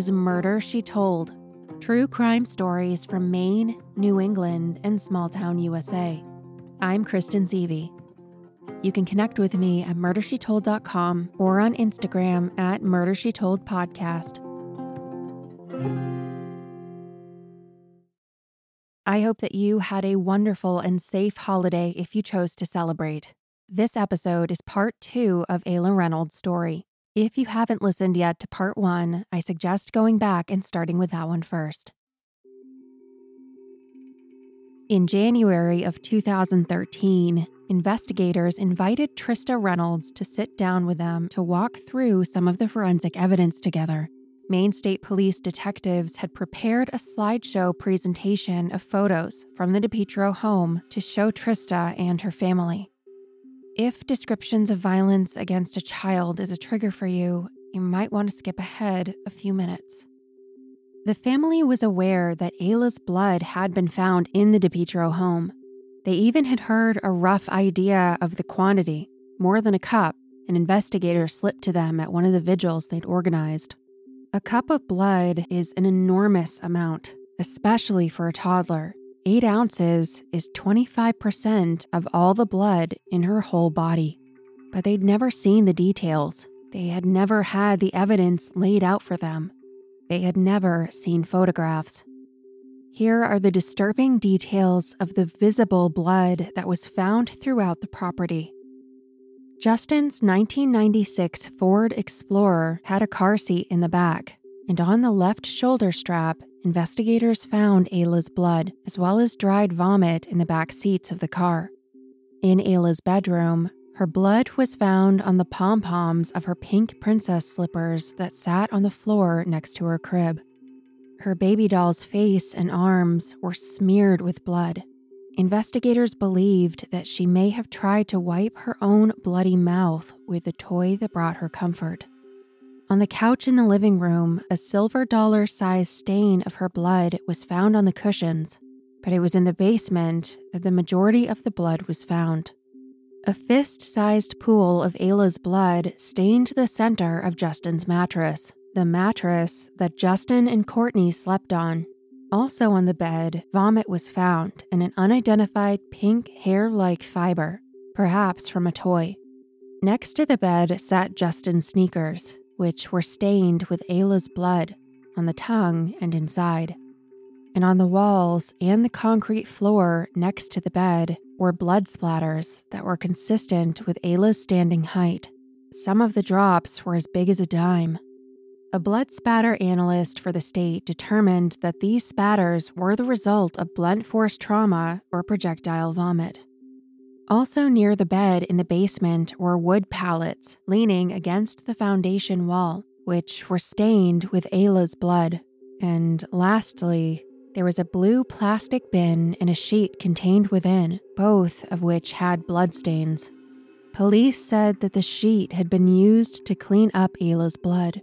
is Murder She Told true crime stories from Maine, New England, and small town USA. I'm Kristen Seavey. You can connect with me at murdershetold.com or on Instagram at murdershetoldpodcast. I hope that you had a wonderful and safe holiday if you chose to celebrate. This episode is part two of Ayla Reynolds' story. If you haven't listened yet to part one, I suggest going back and starting with that one first. In January of 2013, investigators invited Trista Reynolds to sit down with them to walk through some of the forensic evidence together. Maine State Police detectives had prepared a slideshow presentation of photos from the DiPietro home to show Trista and her family. If descriptions of violence against a child is a trigger for you, you might want to skip ahead a few minutes. The family was aware that Ayla's blood had been found in the DiPietro home. They even had heard a rough idea of the quantity, more than a cup, an investigator slipped to them at one of the vigils they'd organized. A cup of blood is an enormous amount, especially for a toddler. Eight ounces is 25% of all the blood in her whole body. But they'd never seen the details. They had never had the evidence laid out for them. They had never seen photographs. Here are the disturbing details of the visible blood that was found throughout the property. Justin's 1996 Ford Explorer had a car seat in the back, and on the left shoulder strap, investigators found Ayla's blood, as well as dried vomit in the back seats of the car. In Ayla's bedroom, her blood was found on the pom poms of her pink princess slippers that sat on the floor next to her crib. Her baby doll's face and arms were smeared with blood, Investigators believed that she may have tried to wipe her own bloody mouth with the toy that brought her comfort. On the couch in the living room, a silver dollar sized stain of her blood was found on the cushions, but it was in the basement that the majority of the blood was found. A fist sized pool of Ayla's blood stained the center of Justin's mattress, the mattress that Justin and Courtney slept on also on the bed, vomit was found in an unidentified pink hair like fiber, perhaps from a toy. Next to the bed sat Justin's sneakers, which were stained with Ayla's blood on the tongue and inside. And on the walls and the concrete floor next to the bed were blood splatters that were consistent with Ayla's standing height. Some of the drops were as big as a dime. A blood spatter analyst for the state determined that these spatters were the result of blunt force trauma or projectile vomit. Also near the bed in the basement were wood pallets leaning against the foundation wall, which were stained with Ayla's blood. And lastly, there was a blue plastic bin and a sheet contained within, both of which had bloodstains. Police said that the sheet had been used to clean up Ayla's blood.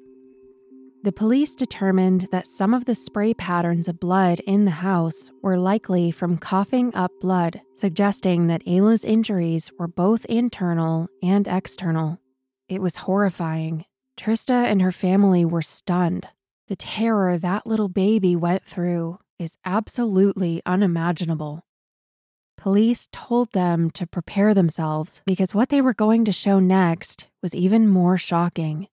The police determined that some of the spray patterns of blood in the house were likely from coughing up blood, suggesting that Ayla's injuries were both internal and external. It was horrifying. Trista and her family were stunned. The terror that little baby went through is absolutely unimaginable. Police told them to prepare themselves because what they were going to show next was even more shocking.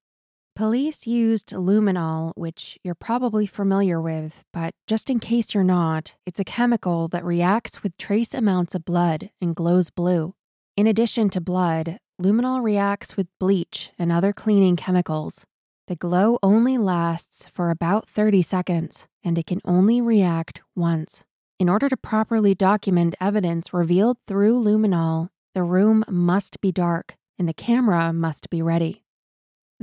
Police used luminol, which you're probably familiar with, but just in case you're not, it's a chemical that reacts with trace amounts of blood and glows blue. In addition to blood, luminol reacts with bleach and other cleaning chemicals. The glow only lasts for about 30 seconds, and it can only react once. In order to properly document evidence revealed through luminol, the room must be dark and the camera must be ready.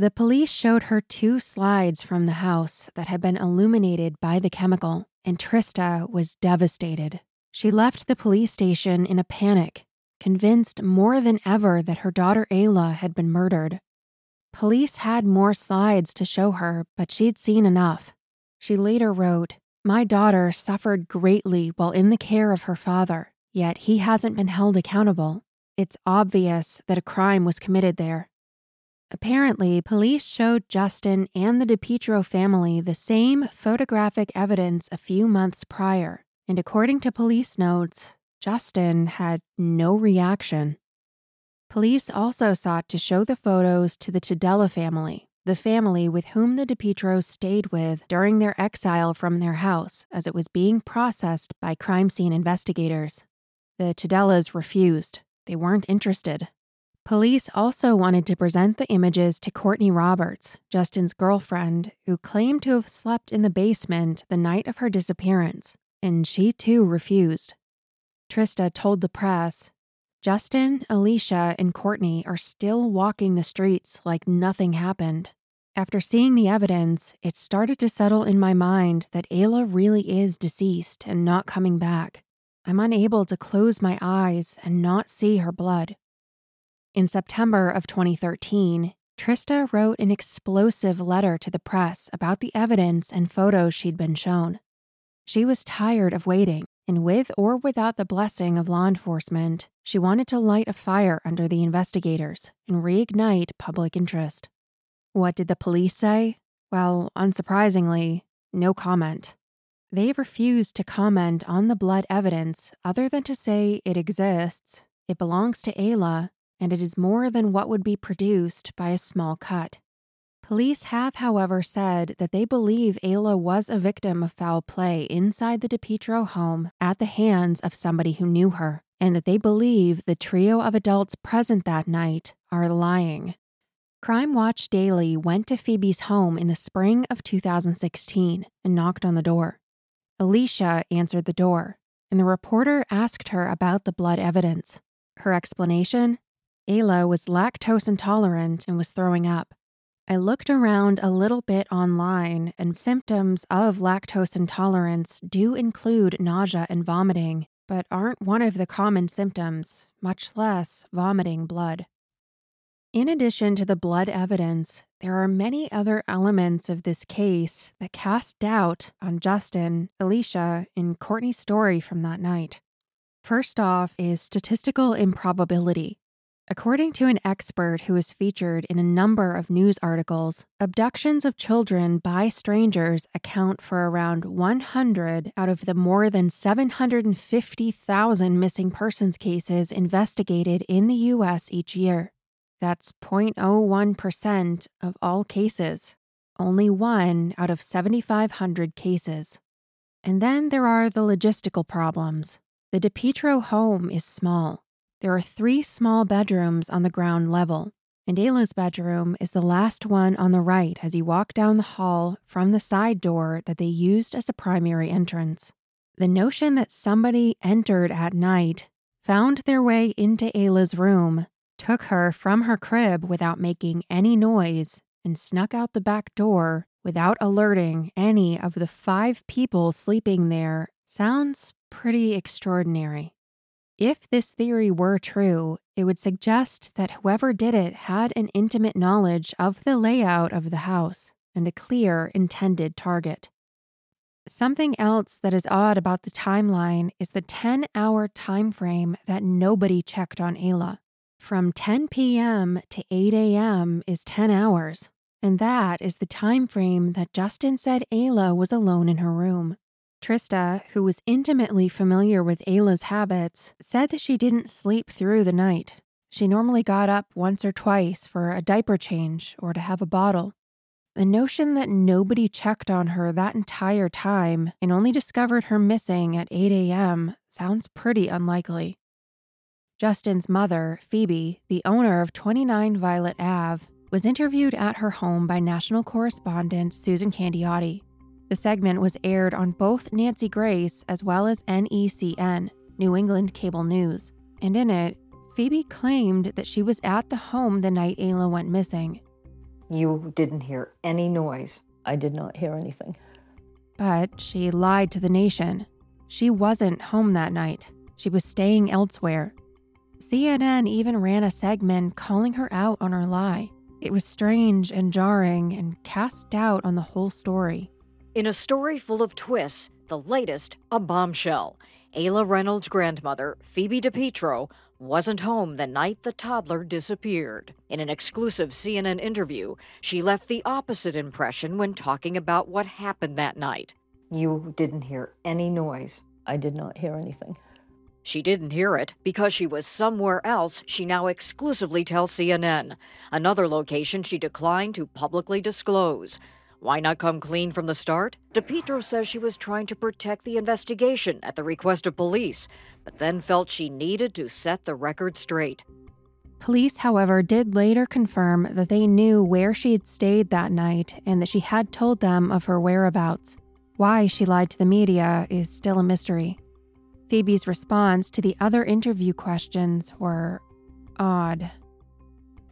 The police showed her two slides from the house that had been illuminated by the chemical, and Trista was devastated. She left the police station in a panic, convinced more than ever that her daughter Ayla had been murdered. Police had more slides to show her, but she'd seen enough. She later wrote, My daughter suffered greatly while in the care of her father, yet he hasn't been held accountable. It's obvious that a crime was committed there. Apparently, police showed Justin and the DiPietro family the same photographic evidence a few months prior, and according to police notes, Justin had no reaction. Police also sought to show the photos to the Tudela family, the family with whom the DiPietros stayed with during their exile from their house as it was being processed by crime scene investigators. The Tudelas refused. They weren't interested. Police also wanted to present the images to Courtney Roberts, Justin's girlfriend, who claimed to have slept in the basement the night of her disappearance, and she too refused. Trista told the press Justin, Alicia, and Courtney are still walking the streets like nothing happened. After seeing the evidence, it started to settle in my mind that Ayla really is deceased and not coming back. I'm unable to close my eyes and not see her blood. In September of 2013, Trista wrote an explosive letter to the press about the evidence and photos she'd been shown. She was tired of waiting, and with or without the blessing of law enforcement, she wanted to light a fire under the investigators and reignite public interest. What did the police say? Well, unsurprisingly, no comment. They refused to comment on the blood evidence other than to say it exists, it belongs to Ayla, and it is more than what would be produced by a small cut. Police have, however, said that they believe Ayla was a victim of foul play inside the DiPietro home at the hands of somebody who knew her, and that they believe the trio of adults present that night are lying. Crime Watch Daily went to Phoebe's home in the spring of 2016 and knocked on the door. Alicia answered the door, and the reporter asked her about the blood evidence. Her explanation Ayla was lactose intolerant and was throwing up. I looked around a little bit online, and symptoms of lactose intolerance do include nausea and vomiting, but aren't one of the common symptoms, much less vomiting blood. In addition to the blood evidence, there are many other elements of this case that cast doubt on Justin, Alicia, and Courtney's story from that night. First off is statistical improbability. According to an expert who is featured in a number of news articles, abductions of children by strangers account for around 100 out of the more than 750,000 missing persons cases investigated in the U.S. each year. That's 0.01% of all cases, only one out of 7,500 cases. And then there are the logistical problems. The DiPietro home is small there are three small bedrooms on the ground level, and Ayla's bedroom is the last one on the right as you walk down the hall from the side door that they used as a primary entrance. The notion that somebody entered at night, found their way into Ayla's room, took her from her crib without making any noise, and snuck out the back door without alerting any of the five people sleeping there sounds pretty extraordinary. If this theory were true, it would suggest that whoever did it had an intimate knowledge of the layout of the house and a clear intended target. Something else that is odd about the timeline is the 10 hour time frame that nobody checked on Ayla. From 10 p.m. to 8 a.m. is 10 hours, and that is the time frame that Justin said Ayla was alone in her room. Trista, who was intimately familiar with Ayla's habits, said that she didn't sleep through the night. She normally got up once or twice for a diaper change or to have a bottle. The notion that nobody checked on her that entire time and only discovered her missing at 8 a.m. sounds pretty unlikely. Justin's mother, Phoebe, the owner of 29 Violet Ave, was interviewed at her home by national correspondent Susan Candiotti. The segment was aired on both Nancy Grace as well as NECN, New England Cable News, and in it, Phoebe claimed that she was at the home the night Ayla went missing. You didn't hear any noise. I did not hear anything. But she lied to the nation. She wasn't home that night. She was staying elsewhere. CNN even ran a segment calling her out on her lie. It was strange and jarring and cast doubt on the whole story. In a story full of twists, the latest, a bombshell. Ayla Reynolds' grandmother, Phoebe DiPietro, wasn't home the night the toddler disappeared. In an exclusive CNN interview, she left the opposite impression when talking about what happened that night. You didn't hear any noise. I did not hear anything. She didn't hear it because she was somewhere else, she now exclusively tells CNN, another location she declined to publicly disclose. Why not come clean from the start? DiPietro says she was trying to protect the investigation at the request of police, but then felt she needed to set the record straight. Police, however, did later confirm that they knew where she had stayed that night and that she had told them of her whereabouts. Why she lied to the media is still a mystery. Phoebe's response to the other interview questions were odd.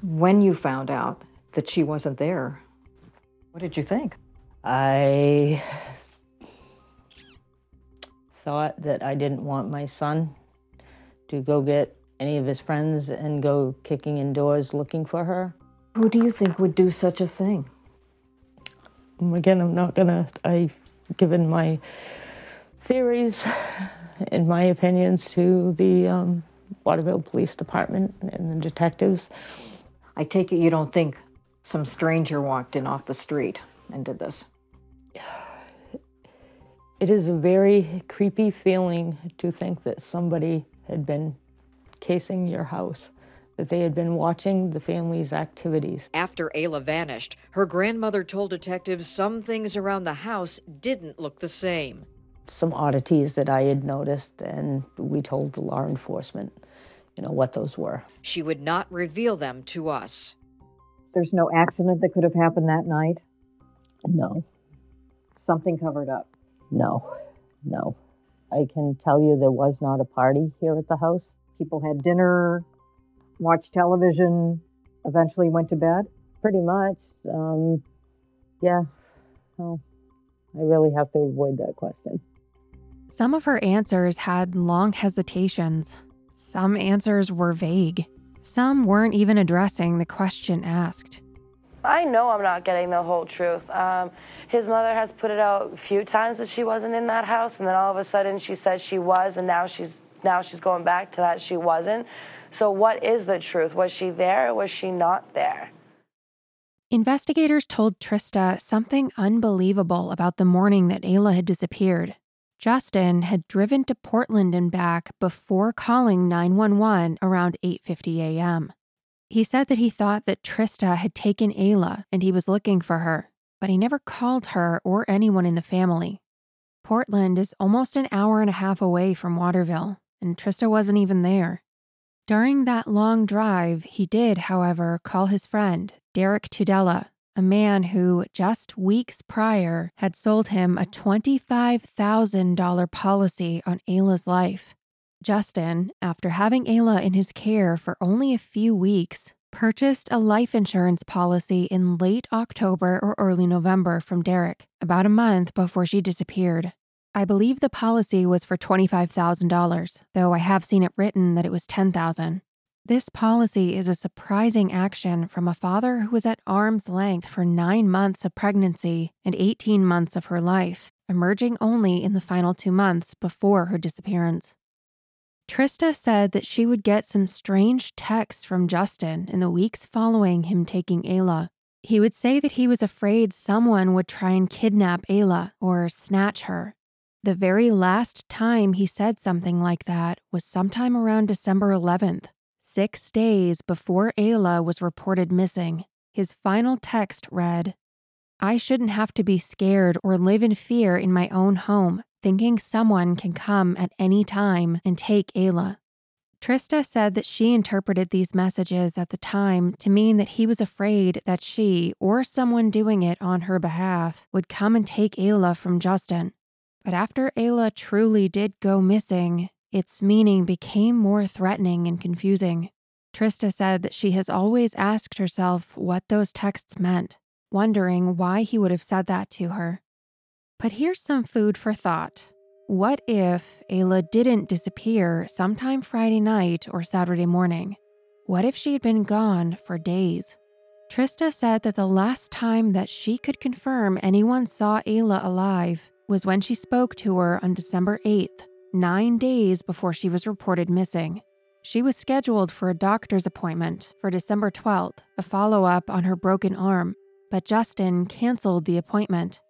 When you found out that she wasn't there, what did you think? I thought that I didn't want my son to go get any of his friends and go kicking indoors looking for her. Who do you think would do such a thing? Again, I'm not gonna, I've given my theories and my opinions, to the um, Waterville Police Department and the detectives. I take it you don't think some stranger walked in off the street and did this. It is a very creepy feeling to think that somebody had been casing your house, that they had been watching the family's activities. After Ayla vanished, her grandmother told detectives some things around the house didn't look the same some oddities that I had noticed, and we told the law enforcement, you know, what those were. She would not reveal them to us. There's no accident that could have happened that night? No. Something covered up? No, no. I can tell you there was not a party here at the house. People had dinner, watched television, eventually went to bed? Pretty much. Um, yeah. Well, I really have to avoid that question. Some of her answers had long hesitations. Some answers were vague. Some weren't even addressing the question asked. I know I'm not getting the whole truth. Um, his mother has put it out a few times that she wasn't in that house, and then all of a sudden she says she was, and now she's now she's going back to that she wasn't. So what is the truth? Was she there or was she not there? Investigators told Trista something unbelievable about the morning that Ayla had disappeared. Justin had driven to Portland and back before calling 911 around 8:50 a.m. He said that he thought that Trista had taken Ayla and he was looking for her, but he never called her or anyone in the family. Portland is almost an hour and a half away from Waterville, and Trista wasn't even there. During that long drive, he did, however, call his friend, Derek Tudela, a man who, just weeks prior, had sold him a $25,000 policy on Ayla's life. Justin, after having Ayla in his care for only a few weeks, purchased a life insurance policy in late October or early November from Derek, about a month before she disappeared. I believe the policy was for $25,000, though I have seen it written that it was 10000 this policy is a surprising action from a father who was at arm's length for nine months of pregnancy and 18 months of her life, emerging only in the final two months before her disappearance. Trista said that she would get some strange texts from Justin in the weeks following him taking Ayla. He would say that he was afraid someone would try and kidnap Ayla or snatch her. The very last time he said something like that was sometime around December 11th, Six days before Ayla was reported missing, his final text read I shouldn't have to be scared or live in fear in my own home, thinking someone can come at any time and take Ayla. Trista said that she interpreted these messages at the time to mean that he was afraid that she or someone doing it on her behalf would come and take Ayla from Justin. But after Ayla truly did go missing, its meaning became more threatening and confusing. Trista said that she has always asked herself what those texts meant, wondering why he would have said that to her. But here's some food for thought. What if Ayla didn't disappear sometime Friday night or Saturday morning? What if she had been gone for days? Trista said that the last time that she could confirm anyone saw Ayla alive was when she spoke to her on December 8th, nine days before she was reported missing. She was scheduled for a doctor's appointment for December 12th, a follow up on her broken arm, but Justin canceled the appointment.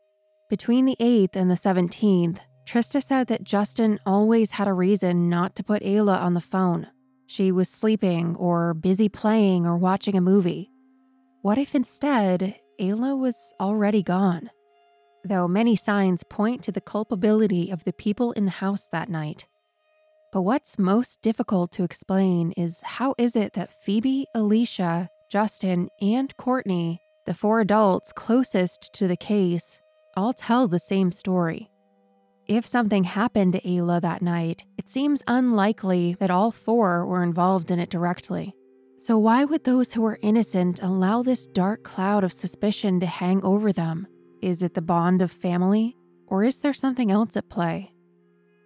Between the 8th and the 17th, Trista said that Justin always had a reason not to put Ayla on the phone. She was sleeping or busy playing or watching a movie. What if instead, Ayla was already gone? Though many signs point to the culpability of the people in the house that night. But what's most difficult to explain is how is it that Phoebe, Alicia, Justin, and Courtney, the four adults closest to the case, all tell the same story. If something happened to Ayla that night, it seems unlikely that all four were involved in it directly. So, why would those who were innocent allow this dark cloud of suspicion to hang over them? Is it the bond of family? Or is there something else at play?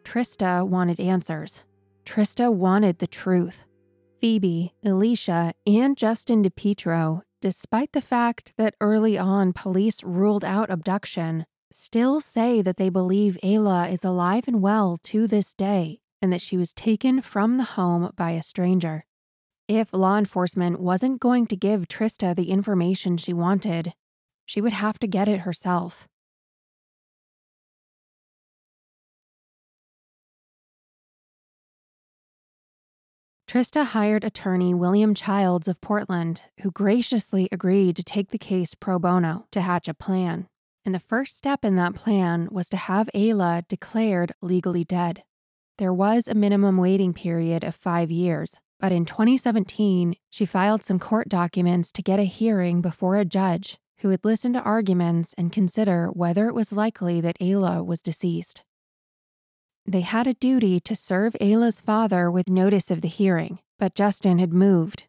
Trista wanted answers. Trista wanted the truth. Phoebe, Alicia, and Justin DiPietro, despite the fact that early on police ruled out abduction, still say that they believe Ayla is alive and well to this day and that she was taken from the home by a stranger. If law enforcement wasn't going to give Trista the information she wanted, she would have to get it herself. Trista hired attorney William Childs of Portland, who graciously agreed to take the case pro bono to hatch a plan. And the first step in that plan was to have Ayla declared legally dead. There was a minimum waiting period of five years, but in 2017, she filed some court documents to get a hearing before a judge who would listen to arguments and consider whether it was likely that Ayla was deceased. They had a duty to serve Ayla's father with notice of the hearing, but Justin had moved.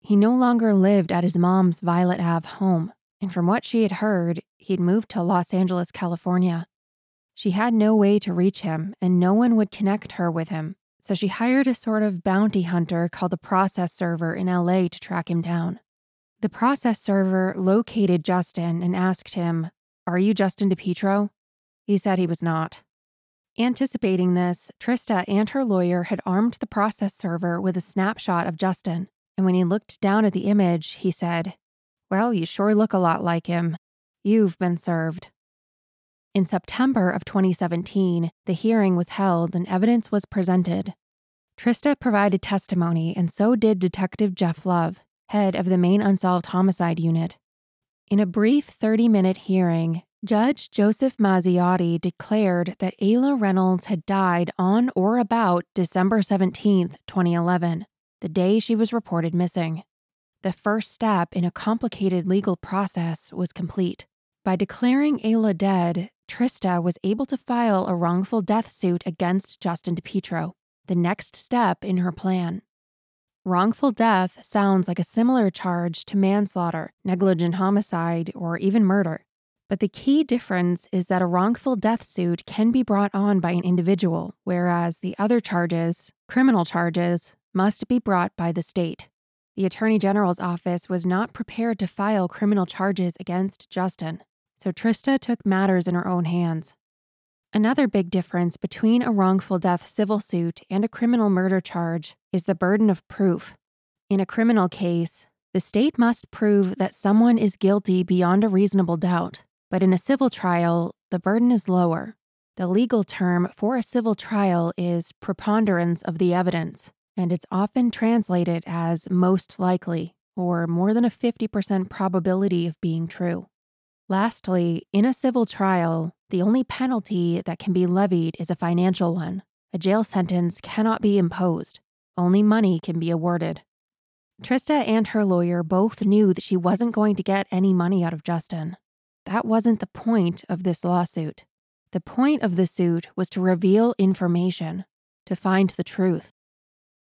He no longer lived at his mom's Violet Ave home, and from what she had heard, he'd moved to Los Angeles, California. She had no way to reach him, and no one would connect her with him, so she hired a sort of bounty hunter called a process server in LA to track him down. The process server located Justin and asked him, Are you Justin DiPietro? He said he was not. Anticipating this, Trista and her lawyer had armed the process server with a snapshot of Justin, and when he looked down at the image, he said, Well, you sure look a lot like him. You've been served. In September of 2017, the hearing was held and evidence was presented. Trista provided testimony, and so did Detective Jeff Love, head of the Maine Unsolved Homicide Unit. In a brief 30 minute hearing, Judge Joseph Mazziotti declared that Ayla Reynolds had died on or about December 17, 2011, the day she was reported missing. The first step in a complicated legal process was complete. By declaring Ayla dead, Trista was able to file a wrongful death suit against Justin DiPietro, the next step in her plan. Wrongful death sounds like a similar charge to manslaughter, negligent homicide, or even murder. But the key difference is that a wrongful death suit can be brought on by an individual, whereas the other charges, criminal charges, must be brought by the state. The Attorney General's office was not prepared to file criminal charges against Justin, so Trista took matters in her own hands. Another big difference between a wrongful death civil suit and a criminal murder charge is the burden of proof. In a criminal case, the state must prove that someone is guilty beyond a reasonable doubt. But in a civil trial, the burden is lower. The legal term for a civil trial is preponderance of the evidence, and it's often translated as most likely or more than a 50% probability of being true. Lastly, in a civil trial, the only penalty that can be levied is a financial one. A jail sentence cannot be imposed, only money can be awarded. Trista and her lawyer both knew that she wasn't going to get any money out of Justin. That wasn't the point of this lawsuit. The point of the suit was to reveal information, to find the truth.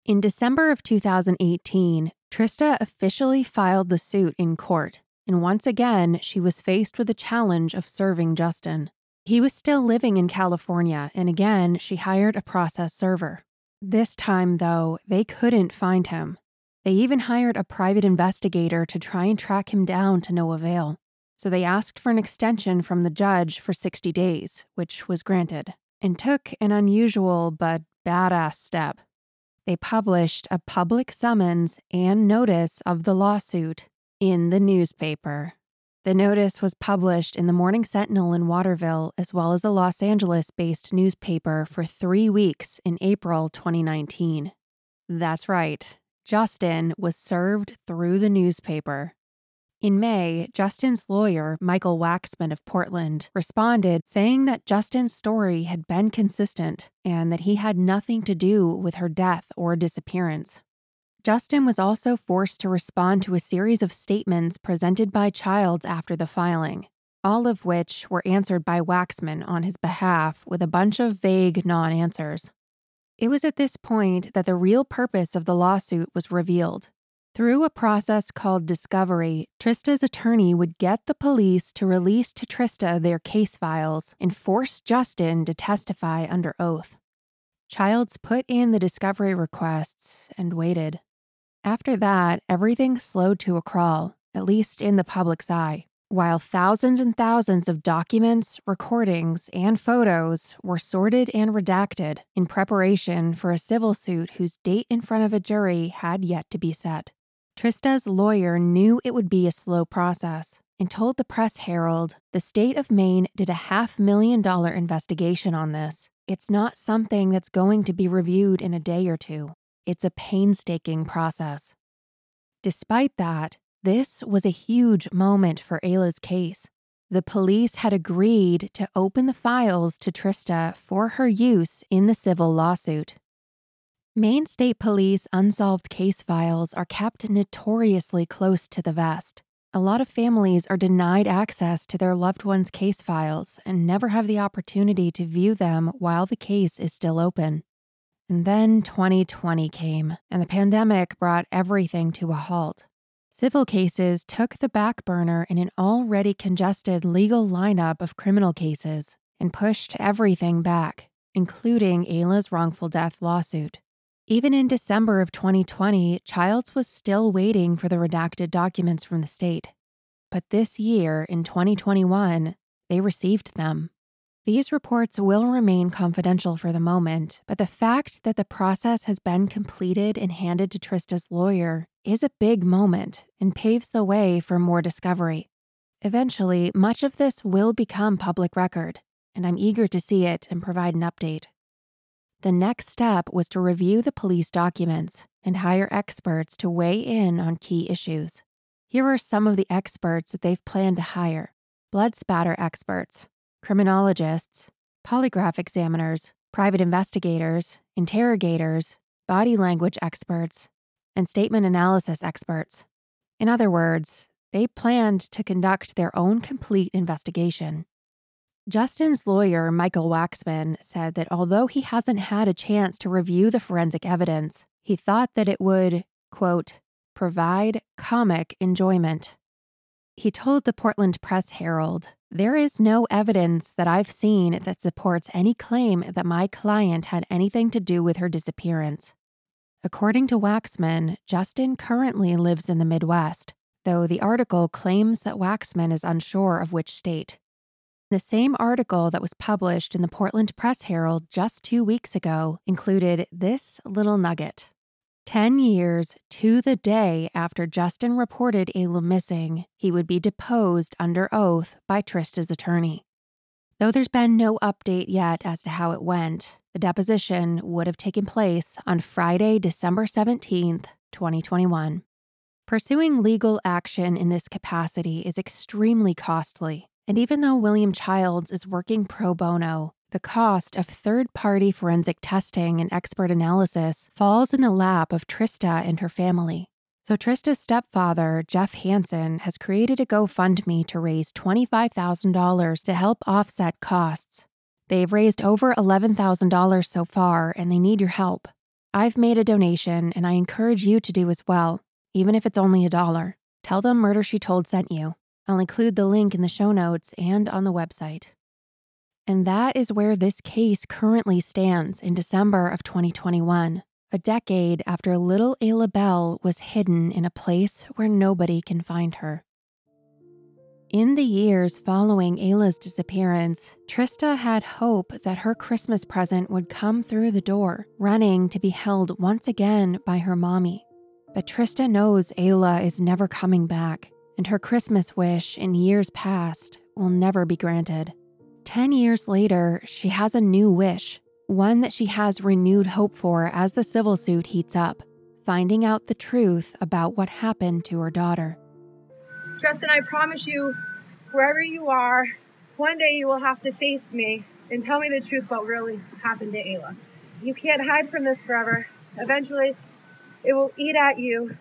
In December of 2018, Trista officially filed the suit in court, and once again, she was faced with the challenge of serving Justin. He was still living in California, and again, she hired a process server. This time, though, they couldn't find him. They even hired a private investigator to try and track him down to no avail so they asked for an extension from the judge for 60 days, which was granted, and took an unusual but badass step. they published a public summons and notice of the lawsuit in the newspaper. The notice was published in the Morning Sentinel in Waterville, as well as a Los Angeles based newspaper, for three weeks in April 2019. That's right, Justin was served through the newspaper. In May, Justin's lawyer, Michael Waxman of Portland, responded saying that Justin's story had been consistent and that he had nothing to do with her death or disappearance. Justin was also forced to respond to a series of statements presented by Childs after the filing, all of which were answered by Waxman on his behalf with a bunch of vague non answers. It was at this point that the real purpose of the lawsuit was revealed. Through a process called discovery, Trista's attorney would get the police to release to Trista their case files and force Justin to testify under oath. Childs put in the discovery requests and waited. After that, everything slowed to a crawl, at least in the public's eye, while thousands and thousands of documents, recordings, and photos were sorted and redacted in preparation for a civil suit whose date in front of a jury had yet to be set. Trista's lawyer knew it would be a slow process and told the Press Herald the state of Maine did a half million dollar investigation on this. It's not something that's going to be reviewed in a day or two. It's a painstaking process. Despite that, this was a huge moment for Ayla's case. The police had agreed to open the files to Trista for her use in the civil lawsuit. Maine State Police unsolved case files are kept notoriously close to the vest. A lot of families are denied access to their loved ones' case files and never have the opportunity to view them while the case is still open. And then 2020 came, and the pandemic brought everything to a halt. Civil cases took the back burner in an already congested legal lineup of criminal cases and pushed everything back, including Ayla's wrongful death lawsuit. Even in December of 2020, Childs was still waiting for the redacted documents from the state. But this year, in 2021, they received them. These reports will remain confidential for the moment, but the fact that the process has been completed and handed to Trista's lawyer is a big moment and paves the way for more discovery. Eventually, much of this will become public record, and I'm eager to see it and provide an update. The next step was to review the police documents and hire experts to weigh in on key issues. Here are some of the experts that they've planned to hire blood spatter experts, criminologists, polygraph examiners, private investigators, interrogators, body language experts, and statement analysis experts. In other words, they planned to conduct their own complete investigation. Justin's lawyer, Michael Waxman, said that although he hasn't had a chance to review the forensic evidence, he thought that it would, quote, provide comic enjoyment. He told the Portland Press Herald there is no evidence that I've seen that supports any claim that my client had anything to do with her disappearance. According to Waxman, Justin currently lives in the Midwest, though the article claims that Waxman is unsure of which state. The same article that was published in the Portland Press Herald just two weeks ago included this little nugget. 10 years to the day after Justin reported Ayla missing, he would be deposed under oath by Trista's attorney. Though there's been no update yet as to how it went, the deposition would have taken place on Friday, December 17th, 2021. Pursuing legal action in this capacity is extremely costly, and even though William Childs is working pro bono, the cost of third party forensic testing and expert analysis falls in the lap of Trista and her family. So, Trista's stepfather, Jeff Hansen, has created a GoFundMe to raise $25,000 to help offset costs. They've raised over $11,000 so far, and they need your help. I've made a donation, and I encourage you to do as well, even if it's only a dollar. Tell them Murder She Told sent you. I'll include the link in the show notes and on the website. And that is where this case currently stands in December of 2021, a decade after little Ayla Bell was hidden in a place where nobody can find her. In the years following Ayla's disappearance, Trista had hope that her Christmas present would come through the door, running to be held once again by her mommy. But Trista knows Ayla is never coming back, and her Christmas wish in years past will never be granted. Ten years later, she has a new wish, one that she has renewed hope for as the civil suit heats up, finding out the truth about what happened to her daughter. Justin, I promise you, wherever you are, one day you will have to face me and tell me the truth about what really happened to Ayla. You can't hide from this forever. Eventually, it will eat at you,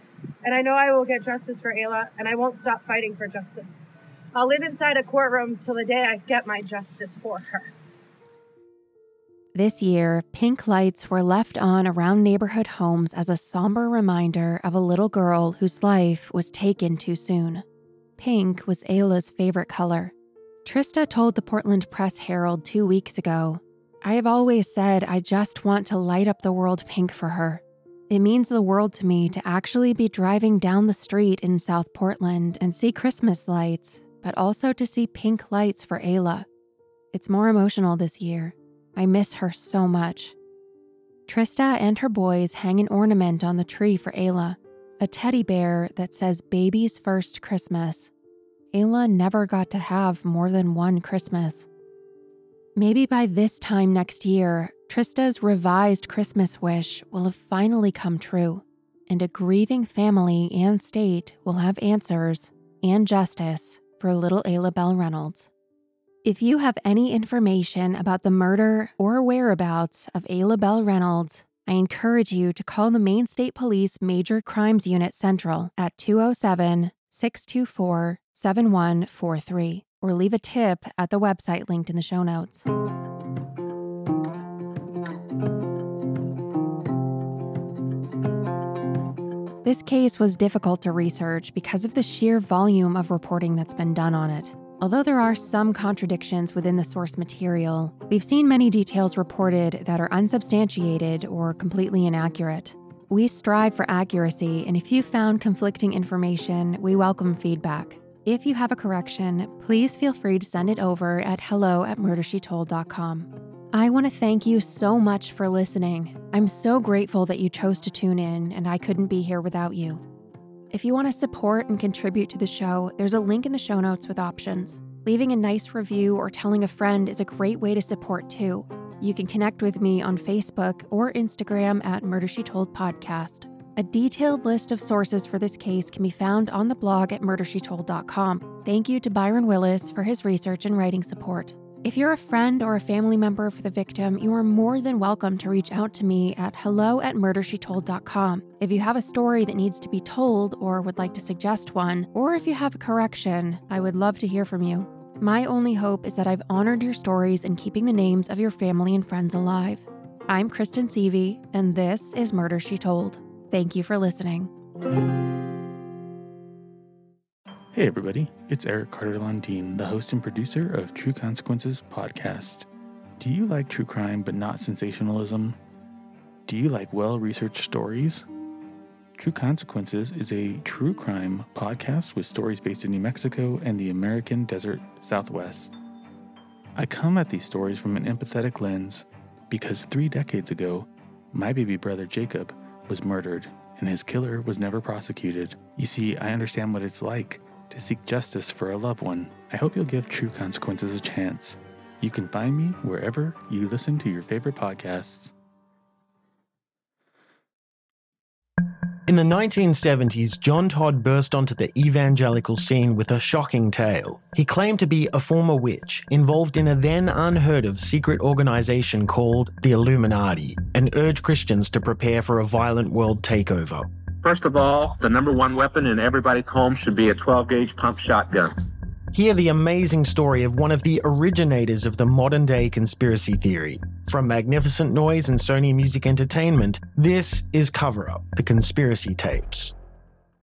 and I know I will get justice for Ayla, and I won't stop fighting for justice. I'll live inside a courtroom till the day I get my justice for her. This year, pink lights were left on around neighborhood homes as a somber reminder of a little girl whose life was taken too soon. Pink was Ayla's favorite color. Trista told the Portland Press Herald two weeks ago I have always said I just want to light up the world pink for her. It means the world to me to actually be driving down the street in South Portland and see Christmas lights, but also to see pink lights for Ayla. It's more emotional this year. I miss her so much. Trista and her boys hang an ornament on the tree for Ayla a teddy bear that says Baby's First Christmas. Ayla never got to have more than one Christmas. Maybe by this time next year, Trista's revised Christmas wish will have finally come true, and a grieving family and state will have answers and justice for little Ayla Bell Reynolds. If you have any information about the murder or whereabouts of Ayla Bell Reynolds, I encourage you to call the Maine State Police Major Crimes Unit Central at 207 624 7143 or leave a tip at the website linked in the show notes. This case was difficult to research because of the sheer volume of reporting that's been done on it. Although there are some contradictions within the source material, we've seen many details reported that are unsubstantiated or completely inaccurate. We strive for accuracy, and if you found conflicting information, we welcome feedback. If you have a correction, please feel free to send it over at hello at murdershetold.com. I want to thank you so much for listening. I'm so grateful that you chose to tune in, and I couldn't be here without you. If you want to support and contribute to the show, there's a link in the show notes with options. Leaving a nice review or telling a friend is a great way to support too. You can connect with me on Facebook or Instagram at Murder She Told Podcast. A detailed list of sources for this case can be found on the blog at murdershetold.com. Thank you to Byron Willis for his research and writing support. If you're a friend or a family member for the victim, you are more than welcome to reach out to me at hello at murdershetold.com. If you have a story that needs to be told or would like to suggest one, or if you have a correction, I would love to hear from you. My only hope is that I've honored your stories in keeping the names of your family and friends alive. I'm Kristen Seavey, and this is Murder She Told. Thank you for listening. Hey, everybody, it's Eric Carter Landine, the host and producer of True Consequences podcast. Do you like true crime but not sensationalism? Do you like well researched stories? True Consequences is a true crime podcast with stories based in New Mexico and the American desert Southwest. I come at these stories from an empathetic lens because three decades ago, my baby brother Jacob was murdered and his killer was never prosecuted. You see, I understand what it's like to seek justice for a loved one. I hope you'll give True Consequences a chance. You can find me wherever you listen to your favorite podcasts. In the 1970s, John Todd burst onto the evangelical scene with a shocking tale. He claimed to be a former witch involved in a then unheard of secret organization called the Illuminati and urged Christians to prepare for a violent world takeover. First of all, the number one weapon in everybody's home should be a 12 gauge pump shotgun. Hear the amazing story of one of the originators of the modern day conspiracy theory. From Magnificent Noise and Sony Music Entertainment, this is Cover Up, the conspiracy tapes.